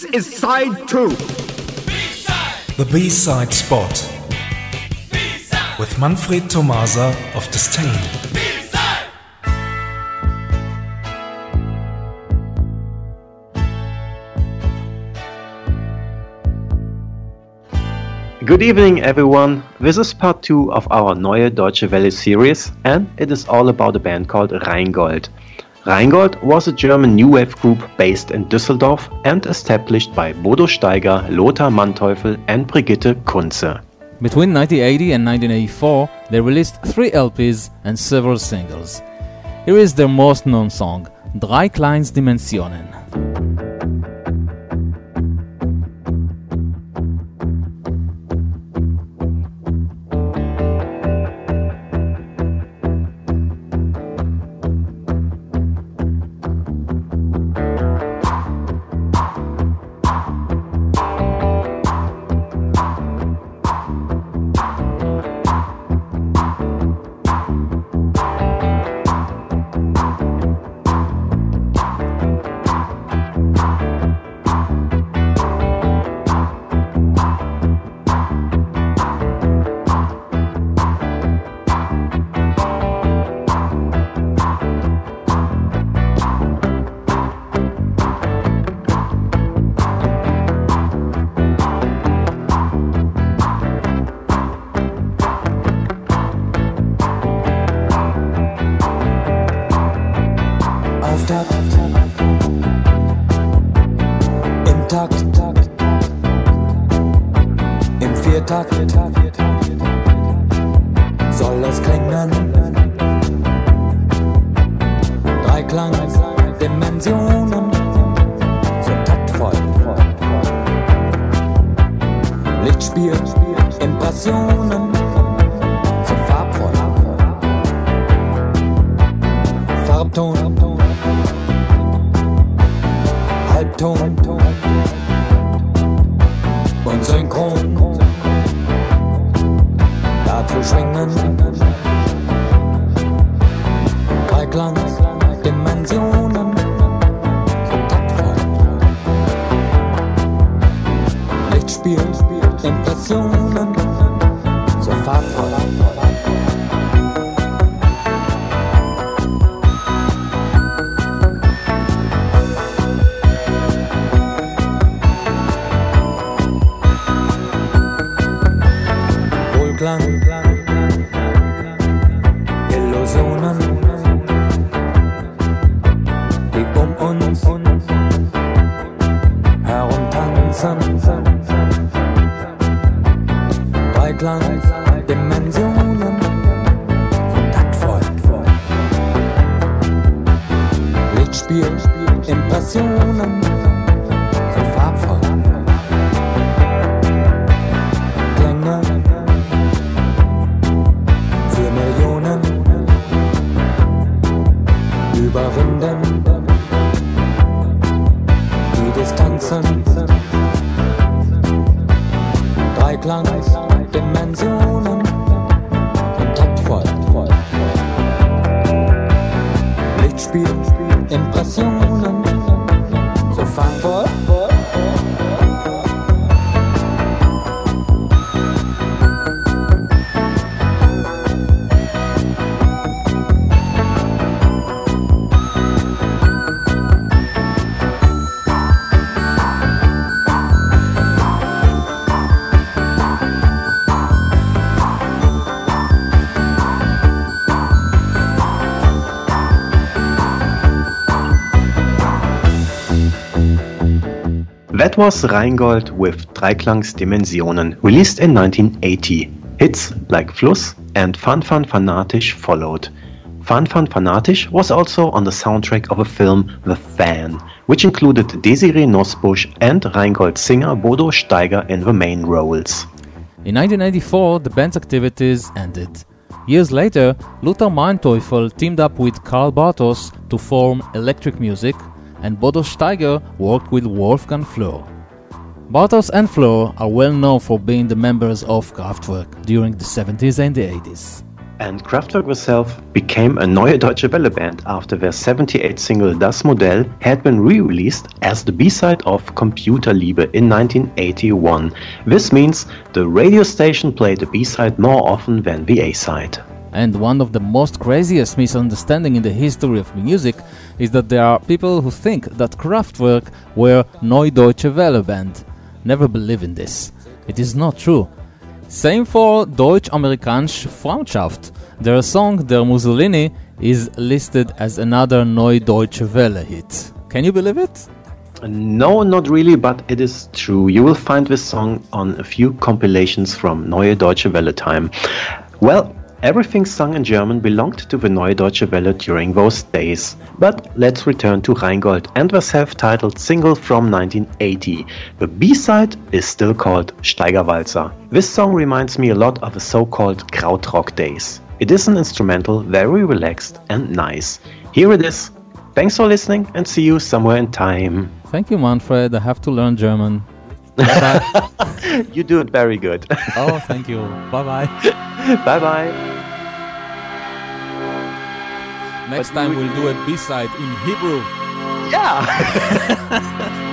This is side two. The B-side spot with Manfred Tomasa of Disdain. Good evening, everyone. This is part two of our Neue Deutsche Welle series, and it is all about a band called Rheingold. Rheingold was a German new wave group based in Düsseldorf and established by Bodo Staiger, Lothar Manteuffel, and Brigitte Kunze. Between 1980 and 1984, they released three LPs and several singles. Here is their most known song, Dreiklangsdimensionen. Viertakt soll es klingen. Dreiklang, Dimensionen so taktvoll. Lichtspiel, Impressionen. Glanz, Dimensionen, so Lichtspiel, Impression. Grenzen. Dreiklang, Dimensionen von Taktvoll. Lichtspiel, Impressionen. That was Rheingold with Dreiklangsdimensionen, released in 1980. Hits like Fluss and Fan Fan Fanatisch followed. Fan Fan Fanatisch was also on the soundtrack of a film The Fan, which included Desiree Nosbusch and Rheingold singer Bodo Staiger in the main roles. In 1994, the band's activities ended. Years later, Lothar Manteuffel teamed up with Karl Bartos to form Elektric Music, and Bodo Staiger worked with Wolfgang Flür. Bartos and Flür are well known for being the members of Kraftwerk during the 70s and the 80s. And Kraftwerk itself became a Neue Deutsche Welle band after their 78 single Das Modell had been re-released as the B-side of Computerliebe in 1981. This means the radio station played the B-side more often than the A-side. And one of the most craziest misunderstandings in the history of music is that there are people who think that Kraftwerk were Neue Deutsche Welle band. Never believe in this. It is not true. Same for Deutsch-Amerikanische Freundschaft. Their song Der Mussolini is listed as another Neue Deutsche Welle hit. Can you believe it? No, not really, but it is true. You will find this song on a few compilations from Neue Deutsche Welle time. Well, Everything sung in German belonged to the Neue Deutsche Welle during those days. But let's return to Rheingold and the self-titled single from 1980. The B-side is still called Staiger Walzer. This song reminds me a lot of the so-called Krautrock days. It is an instrumental, very relaxed and nice. Here it is. Thanks for listening and see you somewhere in time. Thank you, Manfred. I have to learn German. you do it very good. oh, thank you. Bye bye. bye bye. Next but time we'll do a B side in Hebrew. Yeah.